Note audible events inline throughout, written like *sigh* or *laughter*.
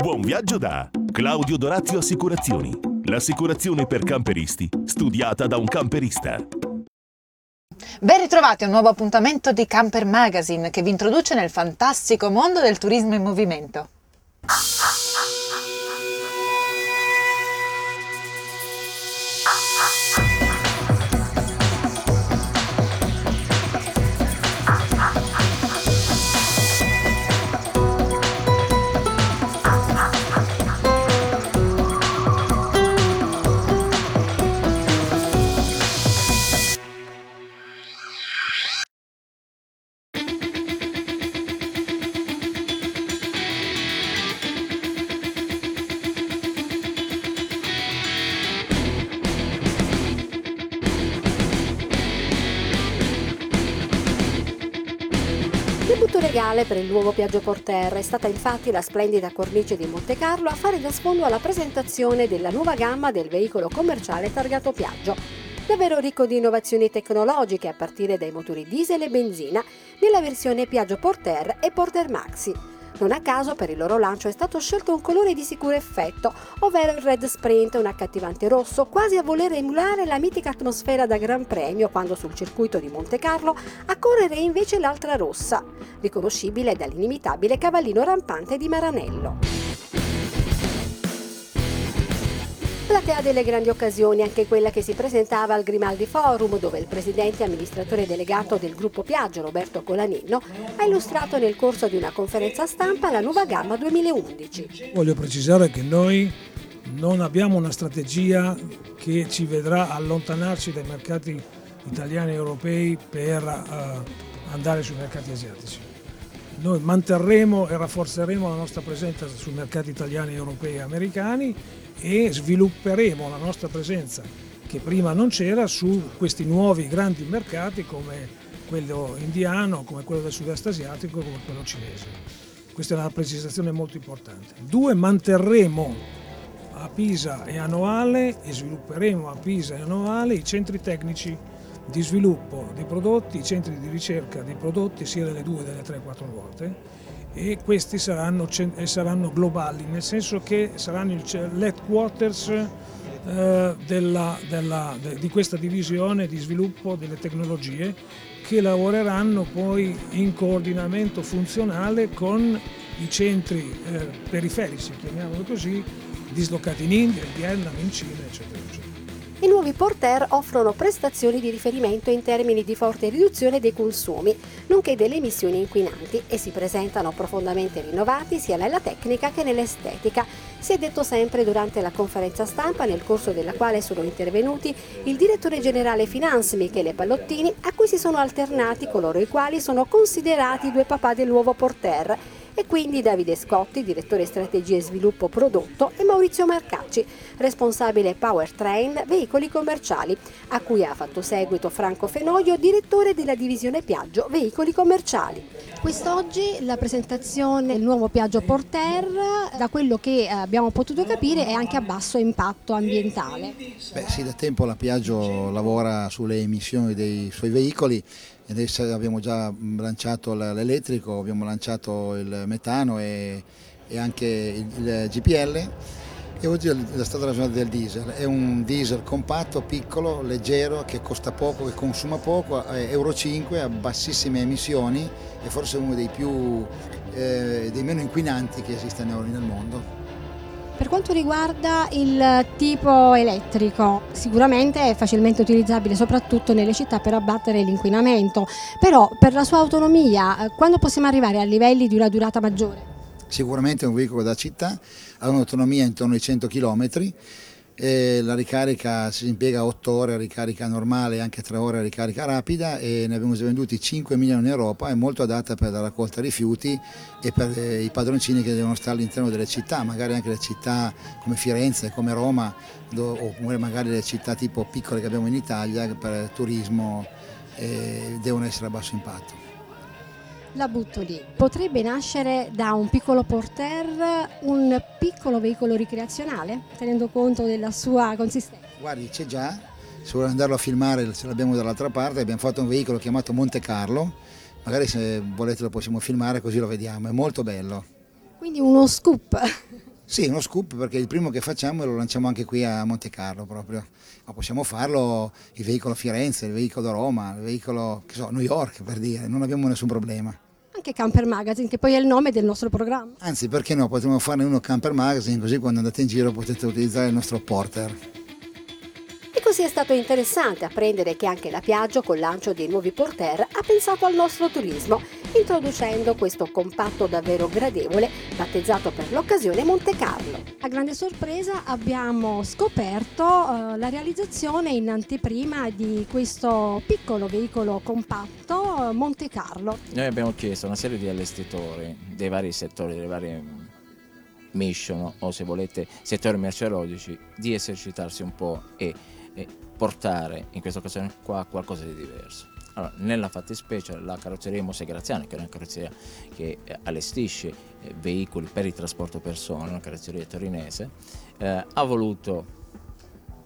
Buon viaggio da Claudio Dorazio Assicurazioni. L'assicurazione per camperisti, studiata da un camperista. Ben ritrovati a un nuovo appuntamento di Camper Magazine che vi introduce nel fantastico mondo del turismo in movimento. Debutto regale per il nuovo Piaggio Porter è stata infatti la splendida cornice di Monte Carlo a fare da sfondo alla presentazione della nuova gamma del veicolo commerciale targato Piaggio. Davvero ricco di innovazioni tecnologiche a partire dai motori diesel e benzina nella versione Piaggio Porter e Porter Maxi. Non a caso per il loro lancio è stato scelto un colore di sicuro effetto, ovvero il Red Sprint, un accattivante rosso, quasi a voler emulare la mitica atmosfera da Gran Premio quando sul circuito di Monte Carlo a correre invece l'altra rossa, riconoscibile dall'inimitabile cavallino rampante di Maranello. Platea delle grandi occasioni, anche quella che si presentava al Grimaldi Forum, dove il presidente e amministratore delegato del gruppo Piaggio, Roberto Colanino, ha illustrato nel corso di una conferenza stampa la nuova gamma 2011. Voglio precisare che noi non abbiamo una strategia che ci vedrà allontanarci dai mercati italiani e europei per uh, andare sui mercati asiatici. Noi manterremo e rafforzeremo la nostra presenza sui mercati italiani, europei e americani e svilupperemo la nostra presenza che prima non c'era su questi nuovi grandi mercati come quello indiano, come quello del sud-est asiatico, come quello cinese. Questa è una precisazione molto importante. Due, manterremo a Pisa e a Noale e svilupperemo a Pisa e a Noale i centri tecnici di sviluppo di prodotti, i centri di ricerca di prodotti sia delle due, delle tre, quattro volte e questi saranno, saranno globali, nel senso che saranno l'headquarters eh, della, della, de, di questa divisione di sviluppo delle tecnologie che lavoreranno poi in coordinamento funzionale con i centri eh, periferici, chiamiamolo così, dislocati in India, in Vietnam, in Cina, eccetera, eccetera. I nuovi Porter offrono prestazioni di riferimento in termini di forte riduzione dei consumi, nonché delle emissioni inquinanti e si presentano profondamente rinnovati sia nella tecnica che nell'estetica. Si è detto sempre durante la conferenza stampa nel corso della quale sono intervenuti il direttore generale Finance Michele Pallottini, a cui si sono alternati coloro i quali sono considerati due papà del nuovo Porter e quindi Davide Scotti, direttore strategia e sviluppo prodotto, e Maurizio Marcacci, responsabile powertrain veicoli commerciali, a cui ha fatto seguito Franco Fenoglio, direttore della divisione Piaggio veicoli commerciali. Quest'oggi la presentazione del nuovo Piaggio Porter, da quello che abbiamo potuto capire, è anche a basso impatto ambientale. Beh sì, da tempo la Piaggio lavora sulle emissioni dei suoi veicoli adesso abbiamo già lanciato l'elettrico, abbiamo lanciato il metano e, e anche il, il, GPL e oggi è stata ragionata del diesel, è un diesel compatto, piccolo, leggero, che costa poco, che consuma poco, Euro 5 a bassissime emissioni e forse uno dei, più, eh, dei meno inquinanti che esistano nel mondo. Per quanto riguarda il tipo elettrico, sicuramente è facilmente utilizzabile soprattutto nelle città per abbattere l'inquinamento, però per la sua autonomia, eh, quando possiamo arrivare a livelli di una durata maggiore? Sicuramente è un veicolo da città, ha un'autonomia intorno ai 100 km e la ricarica si impiega 8 ore a ricarica normale anche 3 ore a ricarica rapida e ne abbiamo già venduti 5 milioni in Europa, è molto adatta per la raccolta rifiuti e per eh, i padroncini che devono stare all'interno delle città, magari anche le città come Firenze, come Roma oppure magari le città tipo piccole che abbiamo in Italia per turismo eh, devono essere a basso impatto. La butto lì. Potrebbe nascere da un piccolo porter un piccolo veicolo ricreazionale, tenendo conto della sua consistenza? Guardi, c'è già, se vuole andarlo a filmare ce l'abbiamo dall'altra parte, abbiamo fatto un veicolo chiamato Monte Carlo, magari se volete lo possiamo filmare così lo vediamo, è molto bello. Quindi uno scoop. Sì, uno scoop perché il primo che facciamo lo lanciamo anche qui a Monte Carlo proprio, ma possiamo farlo il veicolo a Firenze, il veicolo a Roma, il veicolo che so, a New York per dire, non abbiamo nessun problema. Anche Camper Magazine, che poi è il nome del nostro programma. Anzi, perché no, potremmo farne uno Camper Magazine così quando andate in giro potete utilizzare il nostro porter. E così è stato interessante apprendere che anche la Piaggio, col lancio dei nuovi porter, ha pensato al nostro turismo, introducendo questo compatto davvero gradevole, battezzato per l'occasione Monte Carlo. A grande sorpresa abbiamo scoperto uh, la realizzazione in anteprima di questo piccolo veicolo compatto uh, Monte Carlo. Noi abbiamo chiesto a una serie di allestitori dei vari settori, delle varie mission o se volete settori merceologici di esercitarsi un po' e e portare in questa occasione qua qualcosa di diverso. Allora, nella fattispecie la carrozzeria Mose Graziani, che è una carrozzeria che eh, allestisce eh, veicoli per il trasporto persone, una carrozzeria torinese, eh, ha voluto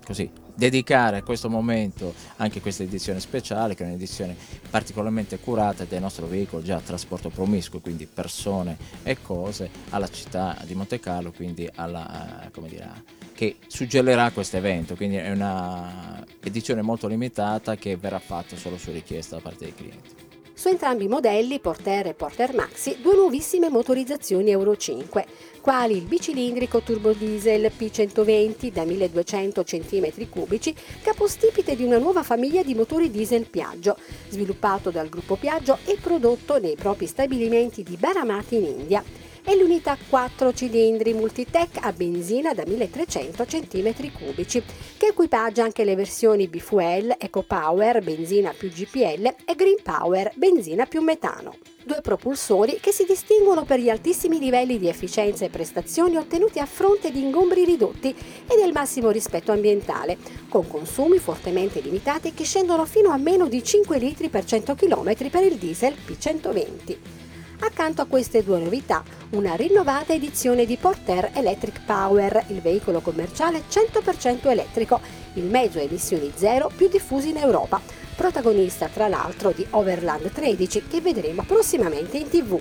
così dedicare a questo momento anche questa edizione speciale, che è un'edizione particolarmente curata del nostro veicolo già trasporto promiscuo, quindi persone e cose, alla città di Monte Carlo, quindi alla, come dire, che suggellerà questo evento, quindi è una edizione molto limitata che verrà fatta solo su richiesta da parte dei clienti. Su entrambi i modelli, Porter e Porter Maxi, due nuovissime motorizzazioni Euro 5, quali il bicilindrico turbodiesel P120 da 1200 cm3, capostipite di una nuova famiglia di motori diesel Piaggio, sviluppato dal gruppo Piaggio e prodotto nei propri stabilimenti di Baramati in India e l'unità 4 cilindri Multitech a benzina da 1300 cm3, che equipaggia anche le versioni B-Fuel, EcoPower, benzina più GPL e Green Power, benzina più metano. Due propulsori che si distinguono per gli altissimi livelli di efficienza e prestazioni ottenuti a fronte di ingombri ridotti e del massimo rispetto ambientale, con consumi fortemente limitati che scendono fino a meno di 5 litri per 100 km per il diesel P120. Accanto a queste due novità, una rinnovata edizione di Porter Electric Power, il veicolo commerciale 100% elettrico, il mezzo a emissioni zero più diffuso in Europa, protagonista tra l'altro di Overland 13 che vedremo prossimamente in tv.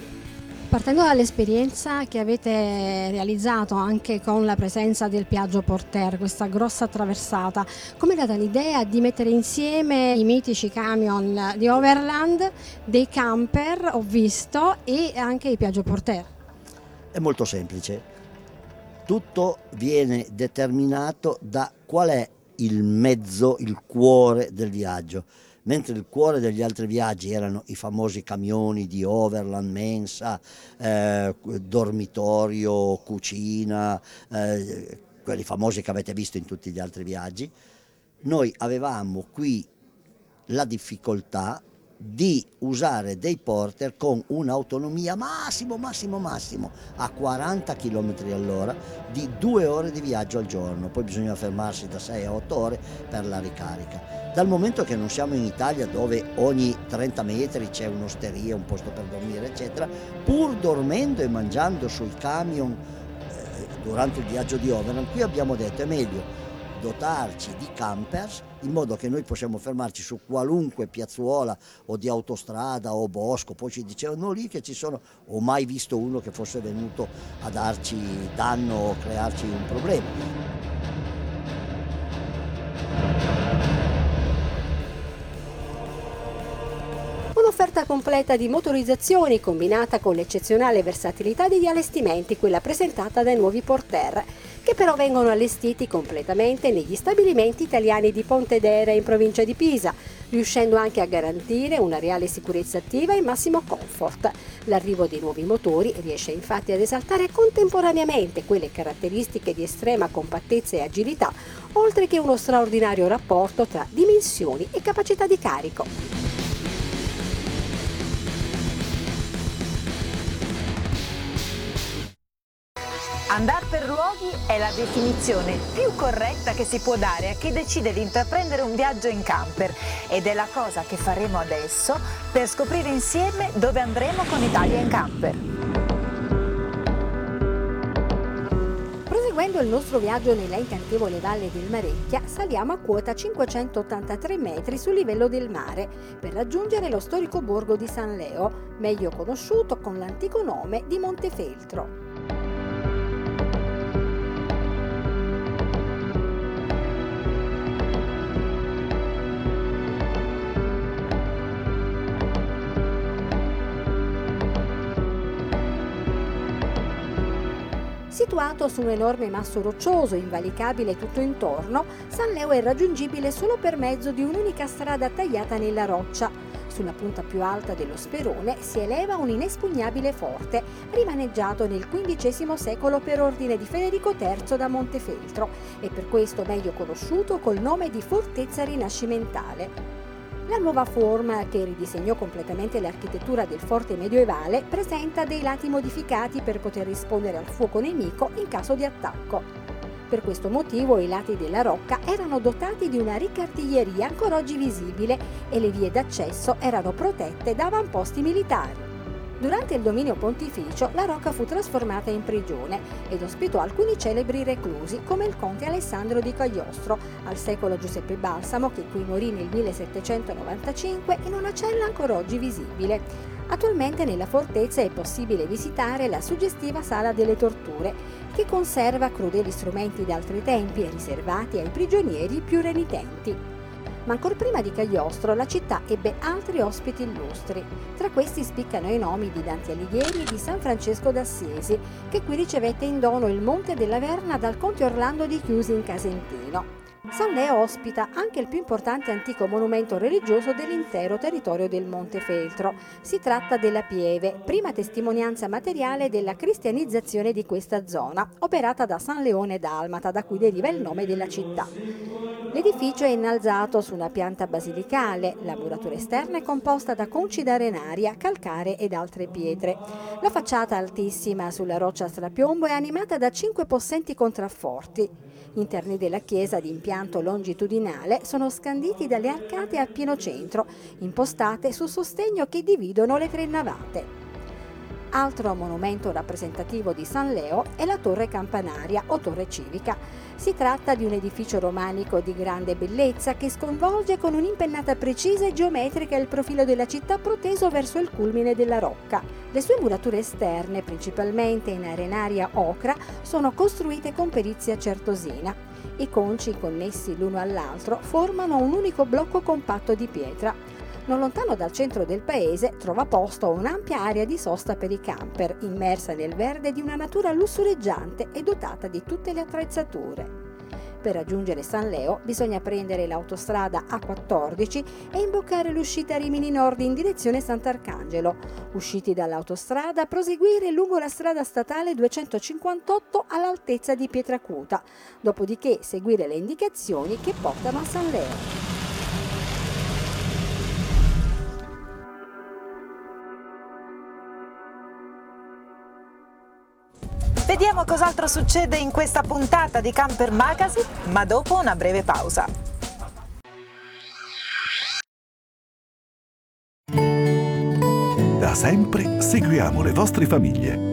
Partendo dall'esperienza che avete realizzato anche con la presenza del Piaggio Porter, questa grossa traversata, come è data l'idea di mettere insieme i mitici camion di Overland, dei camper, ho visto, e anche il Piaggio Porter? È molto semplice. Tutto viene determinato da qual è il mezzo, il cuore del viaggio mentre il cuore degli altri viaggi erano i famosi camioni di Overland, mensa, eh, dormitorio, cucina, eh, quelli famosi che avete visto in tutti gli altri viaggi, noi avevamo qui la difficoltà di usare dei porter con un'autonomia massimo, massimo, massimo a 40 km all'ora di due ore di viaggio al giorno, poi bisogna fermarsi da 6 a 8 ore per la ricarica. Dal momento che non siamo in Italia dove ogni 30 metri c'è un'osteria, un posto per dormire, eccetera, pur dormendo e mangiando sul camion eh, durante il viaggio di Overland, qui abbiamo detto è meglio dotarci di campers in modo che noi possiamo fermarci su qualunque piazzuola o di autostrada o bosco, poi ci dicevano lì che ci sono, ho mai visto uno che fosse venuto a darci danno o crearci un problema. Un'offerta completa di motorizzazioni combinata con l'eccezionale versatilità degli allestimenti, quella presentata dai nuovi Porter che però vengono allestiti completamente negli stabilimenti italiani di Pontedera in provincia di Pisa, riuscendo anche a garantire una reale sicurezza attiva e massimo comfort. L'arrivo dei nuovi motori riesce infatti ad esaltare contemporaneamente quelle caratteristiche di estrema compattezza e agilità, oltre che uno straordinario rapporto tra dimensioni e capacità di carico. Andar per luoghi è la definizione più corretta che si può dare a chi decide di intraprendere un viaggio in camper ed è la cosa che faremo adesso per scoprire insieme dove andremo con Italia in camper. Proseguendo il nostro viaggio nella incantevole valle del Marecchia, saliamo a quota 583 metri sul livello del mare per raggiungere lo storico borgo di San Leo, meglio conosciuto con l'antico nome di Montefeltro. Situato su un enorme masso roccioso, invalicabile tutto intorno, San Leo è raggiungibile solo per mezzo di un'unica strada tagliata nella roccia. Sulla punta più alta dello sperone si eleva un inespugnabile forte, rimaneggiato nel XV secolo per ordine di Federico III da Montefeltro e per questo meglio conosciuto col nome di Fortezza Rinascimentale. La nuova forma, che ridisegnò completamente l'architettura del forte medievale, presenta dei lati modificati per poter rispondere al fuoco nemico in caso di attacco. Per questo motivo i lati della rocca erano dotati di una ricca artiglieria ancora oggi visibile e le vie d'accesso erano protette da avamposti militari. Durante il dominio pontificio la Rocca fu trasformata in prigione ed ospitò alcuni celebri reclusi come il conte Alessandro di Cagliostro, al secolo Giuseppe Balsamo che qui morì nel 1795 in una cella ancora oggi visibile. Attualmente nella fortezza è possibile visitare la suggestiva Sala delle Torture, che conserva crudeli strumenti d'altri tempi riservati ai prigionieri più renitenti ma ancora prima di Cagliostro la città ebbe altri ospiti illustri. Tra questi spiccano i nomi di Dante Alighieri e di San Francesco d'Assisi, che qui ricevette in dono il Monte della Verna dal conte Orlando di Chiusi in Casentino. San Leo ospita anche il più importante antico monumento religioso dell'intero territorio del Monte Feltro. Si tratta della Pieve, prima testimonianza materiale della cristianizzazione di questa zona, operata da San Leone d'Almata, da cui deriva il nome della città. L'edificio è innalzato su una pianta basilicale, la muratura esterna è composta da conci d'arenaria, calcare ed altre pietre. La facciata altissima sulla roccia strapiombo è animata da cinque possenti contrafforti interni della chiesa di impianto longitudinale sono scanditi dalle arcate a pieno centro, impostate su sostegno che dividono le tre navate. Altro monumento rappresentativo di San Leo è la torre campanaria o torre civica. Si tratta di un edificio romanico di grande bellezza che sconvolge con un'impennata precisa e geometrica il profilo della città proteso verso il culmine della rocca. Le sue murature esterne, principalmente in arenaria ocra, sono costruite con perizia certosina. I conci connessi l'uno all'altro formano un unico blocco compatto di pietra. Non lontano dal centro del paese trova posto un'ampia area di sosta per i camper, immersa nel verde di una natura lussureggiante e dotata di tutte le attrezzature. Per raggiungere San Leo bisogna prendere l'autostrada A14 e imboccare l'uscita Rimini Nord in direzione Sant'Arcangelo. Usciti dall'autostrada, proseguire lungo la strada statale 258 all'altezza di Pietracuta, dopodiché seguire le indicazioni che portano a San Leo. Vediamo cos'altro succede in questa puntata di Camper Magazine, ma dopo una breve pausa. Da sempre seguiamo le vostre famiglie.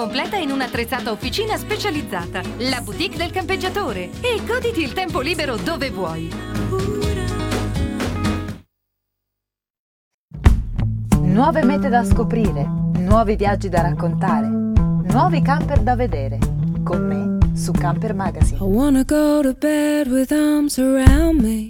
completa in un'attrezzata officina specializzata, la boutique del campeggiatore. E goditi il tempo libero dove vuoi. nuove mete da scoprire, nuovi viaggi da raccontare, nuovi camper da vedere. Con me su Camper Magazine. I wanna go to bed with arms around me.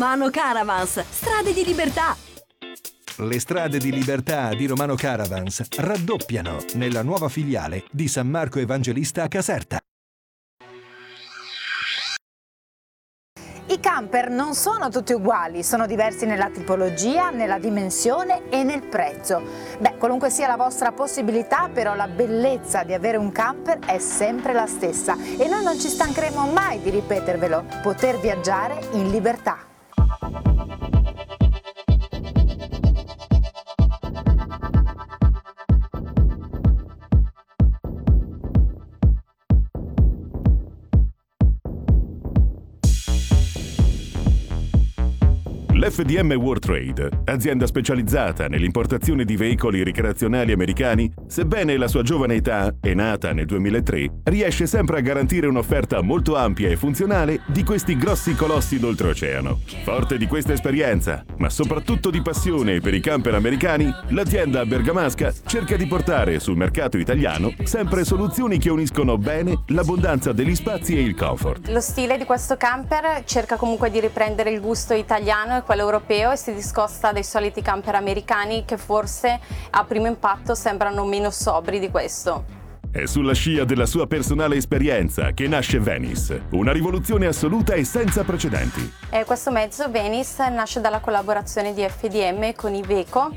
Caravans, strade di libertà. Le strade di libertà di Romano Caravans raddoppiano nella nuova filiale di San Marco Evangelista a Caserta. I camper non sono tutti uguali, sono diversi nella tipologia, nella dimensione e nel prezzo. Beh, qualunque sia la vostra possibilità, però la bellezza di avere un camper è sempre la stessa e noi non ci stancheremo mai di ripetervelo, poter viaggiare in libertà. L'FDM World Trade, azienda specializzata nell'importazione di veicoli ricreazionali americani, sebbene la sua giovane età è nata nel 2003, riesce sempre a garantire un'offerta molto ampia e funzionale di questi grossi colossi d'oltreoceano. Forte di questa esperienza, ma soprattutto di passione per i camper americani, l'azienda bergamasca cerca di portare sul mercato italiano sempre soluzioni che uniscono bene l'abbondanza degli spazi e il comfort. Lo stile di questo camper cerca comunque di riprendere il gusto italiano e quello europeo e si discosta dai soliti camper americani che forse a primo impatto sembrano meno sobri di questo. È sulla scia della sua personale esperienza che nasce Venice, una rivoluzione assoluta e senza precedenti. E questo mezzo Venice nasce dalla collaborazione di FDM con Iveco.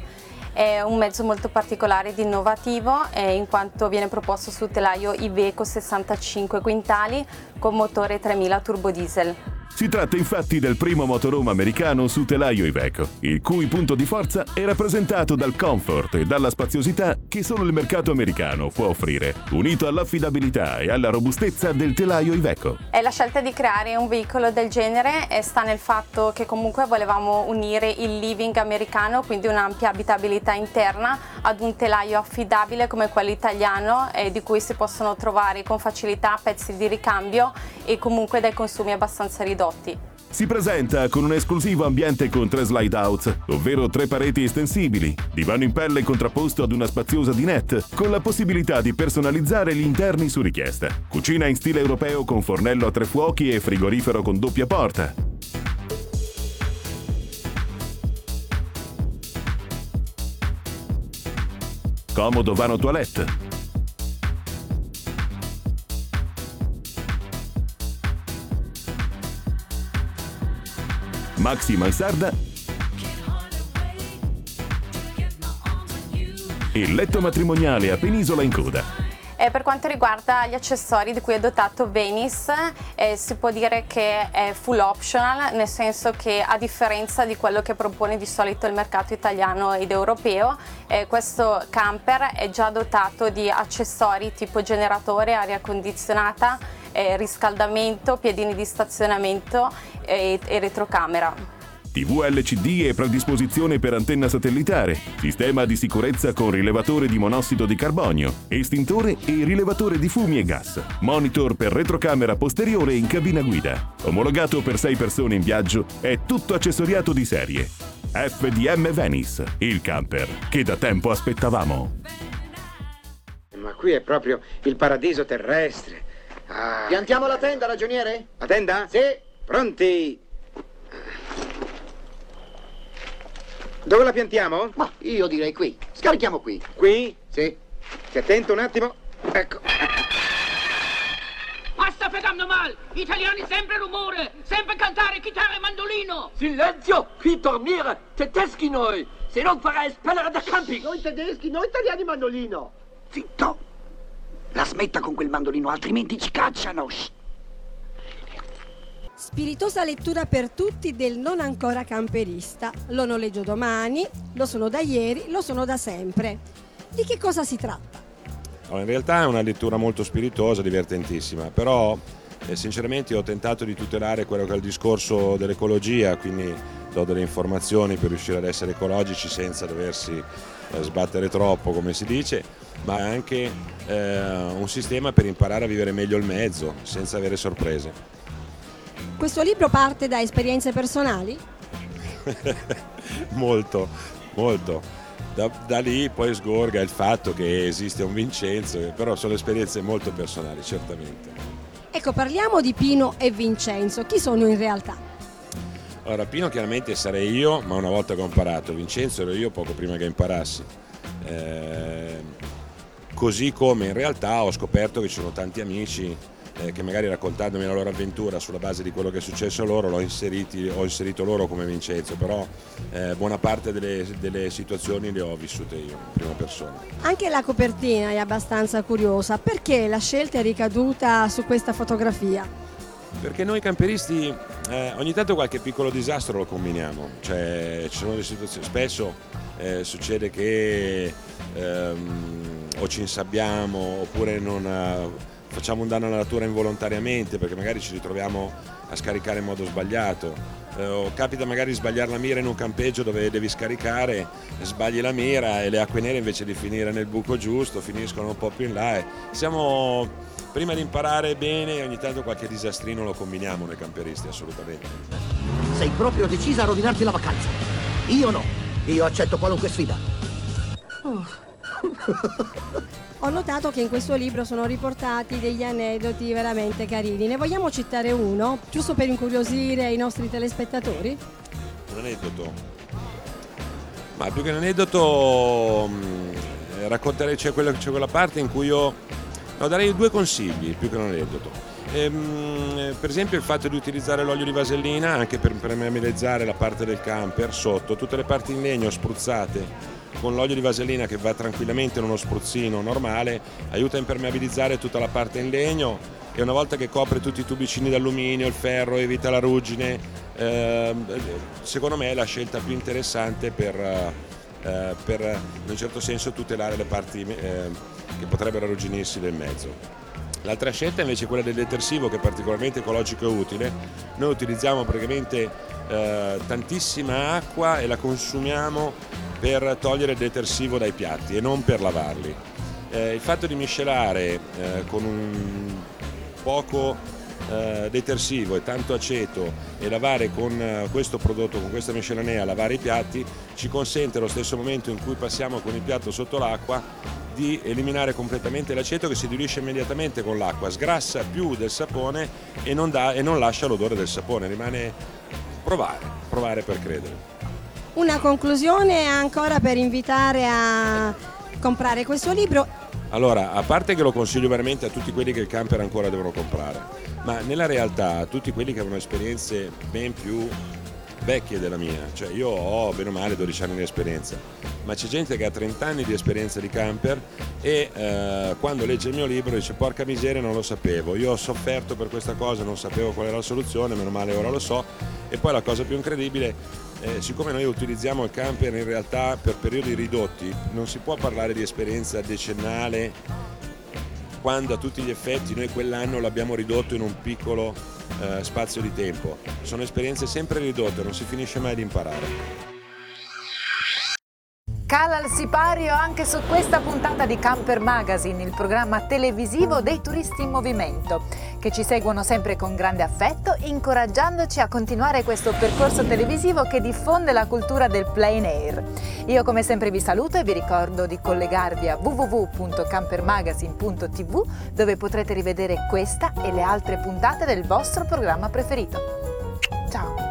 È un mezzo molto particolare ed innovativo eh, in quanto viene proposto su telaio Iveco 65 quintali con motore 3000 turbodiesel. Si tratta infatti del primo motorhome americano su telaio Iveco, il cui punto di forza è rappresentato dal comfort e dalla spaziosità che solo il mercato americano può offrire, unito all'affidabilità e alla robustezza del telaio Iveco. E la scelta di creare un veicolo del genere sta nel fatto che comunque volevamo unire il living americano, quindi un'ampia abitabilità interna, ad un telaio affidabile come quello italiano, eh, di cui si possono trovare con facilità pezzi di ricambio e comunque dai consumi abbastanza ridotti. Si presenta con un esclusivo ambiente con tre slide out, ovvero tre pareti estensibili, divano in pelle contrapposto ad una spaziosa dinette, con la possibilità di personalizzare gli interni su richiesta. Cucina in stile europeo con fornello a tre fuochi e frigorifero con doppia porta. Comodo vano toilette. Maxi Mansarda e letto matrimoniale a penisola in coda. E per quanto riguarda gli accessori di cui è dotato Venice, eh, si può dire che è full optional, nel senso che a differenza di quello che propone di solito il mercato italiano ed europeo, eh, questo camper è già dotato di accessori tipo generatore, aria condizionata, eh, riscaldamento, piedini di stazionamento e, e retrocamera. TV LCD e predisposizione per antenna satellitare, sistema di sicurezza con rilevatore di monossido di carbonio, estintore e rilevatore di fumi e gas, monitor per retrocamera posteriore in cabina guida. Omologato per 6 persone in viaggio, è tutto accessoriato di serie. FDM Venice, il camper che da tempo aspettavamo. Ma qui è proprio il paradiso terrestre. Ah. Piantiamo la tenda, ragioniere? La tenda? Sì. Pronti? Dove la piantiamo? Ma io direi qui. Scarichiamo qui. Qui? Sì. Stia attento un attimo. Ecco. Basta fregando mal! Italiani sempre rumore! Sempre cantare chitarra e mandolino! Silenzio! Qui dormire! Tedeschi noi! Se non farai espellere da campi! Noi tedeschi, noi italiani mandolino! Zitto! La smetta con quel mandolino, altrimenti ci cacciano! Shh. Spiritosa lettura per tutti del non ancora camperista. Lo noleggio domani, lo sono da ieri, lo sono da sempre. Di che cosa si tratta? In realtà è una lettura molto spiritosa, divertentissima, però eh, sinceramente ho tentato di tutelare quello che è il discorso dell'ecologia, quindi do delle informazioni per riuscire ad essere ecologici senza doversi eh, sbattere troppo, come si dice, ma anche eh, un sistema per imparare a vivere meglio il mezzo, senza avere sorprese. Questo libro parte da esperienze personali? *laughs* molto, molto. Da, da, lì poi sgorga il fatto che esiste un Vincenzo, però sono esperienze molto personali, certamente. Ecco, parliamo di Pino e Vincenzo. Chi sono in realtà? Allora, Pino chiaramente sarei io, ma una volta che ho imparato, Vincenzo ero io poco prima che imparassi. Eh, così come in realtà ho scoperto che ci sono tanti amici eh, che magari raccontandomi la loro avventura sulla base di quello che è successo a loro, ho inserito loro come Vincenzo, però eh, buona parte delle, delle situazioni le ho vissute io in prima persona. Anche la copertina è abbastanza curiosa, perché la scelta è ricaduta su questa fotografia? Perché noi camperisti eh, ogni tanto qualche piccolo disastro lo combiniamo, cioè ci sono delle situazioni, spesso eh, succede che ehm, o ci insabbiamo oppure non eh, facciamo un danno alla natura involontariamente perché magari ci ritroviamo a scaricare in modo sbagliato. Eh, o capita magari di sbagliare la mira in un campeggio dove devi scaricare, sbagli la mira e le acque nere invece di finire nel buco giusto finiscono un po' più in là. siamo prima di imparare bene ogni tanto qualche disastrino lo combiniamo noi camperisti assolutamente. Sei proprio decisa a rovinarti la vacanza. Io no, io accetto qualunque sfida. Oh. Ho notato che in questo libro sono riportati degli aneddoti veramente carini. Ne vogliamo citare uno, giusto per incuriosire i nostri telespettatori? Un aneddoto. Ma più che un aneddoto mm, racconterei c'è quella, c'è quella parte in cui io No, darei due consigli più che un aneddoto. Ehm, per esempio il fatto di utilizzare l'olio di vasellina anche per permeabilizzare la parte del camper sotto, tutte le parti in legno spruzzate con l'olio di vasellina che va tranquillamente in uno spruzzino normale aiuta a impermeabilizzare tutta la parte in legno e una volta che copre tutti i tubicini d'alluminio, il ferro, evita la ruggine, ehm, secondo me è la scelta più interessante per, eh, per in un certo senso tutelare le parti eh, che potrebbero arrugginirsi nel mezzo. L'altra scelta invece è quella del detersivo che è particolarmente ecologico e utile. Noi utilizziamo praticamente eh, tantissima acqua e la consumiamo per togliere il detersivo dai piatti e non per lavarli. Eh, il fatto di miscelare eh, con un poco eh, detersivo e tanto aceto e lavare con eh, questo prodotto, con questa miscelanea, lavare i piatti, ci consente allo stesso momento in cui passiamo con il piatto sotto l'acqua di eliminare completamente l'aceto che si diluisce immediatamente con l'acqua, sgrassa più del sapone e non, dà, e non lascia l'odore del sapone, rimane provare, provare per credere. Una conclusione ancora per invitare a comprare questo libro. Allora, a parte che lo consiglio veramente a tutti quelli che il camper ancora devono comprare, ma nella realtà a tutti quelli che hanno esperienze ben più vecchie della mia, cioè io ho bene o male 12 anni di esperienza, ma c'è gente che ha 30 anni di esperienza di camper e eh, quando legge il mio libro dice porca miseria non lo sapevo, io ho sofferto per questa cosa, non sapevo qual era la soluzione, meno male ora lo so e poi la cosa più incredibile, eh, siccome noi utilizziamo il camper in realtà per periodi ridotti, non si può parlare di esperienza decennale quando a tutti gli effetti noi quell'anno l'abbiamo ridotto in un piccolo eh, spazio di tempo. Sono esperienze sempre ridotte, non si finisce mai di imparare. Cala il sipario anche su questa puntata di Camper Magazine, il programma televisivo dei turisti in movimento, che ci seguono sempre con grande affetto, incoraggiandoci a continuare questo percorso televisivo che diffonde la cultura del plain air. Io come sempre vi saluto e vi ricordo di collegarvi a www.campermagazine.tv dove potrete rivedere questa e le altre puntate del vostro programma preferito. Ciao!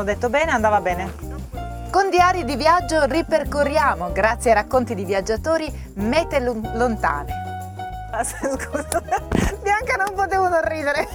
Ho detto bene, andava bene. Con Diari di Viaggio ripercorriamo, grazie ai racconti di viaggiatori, mete lontane. *laughs* Scusa, Bianca non potevo non ridere.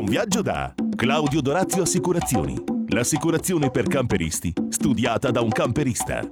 Buon viaggio da Claudio Dorazio Assicurazioni. L'assicurazione per camperisti, studiata da un camperista.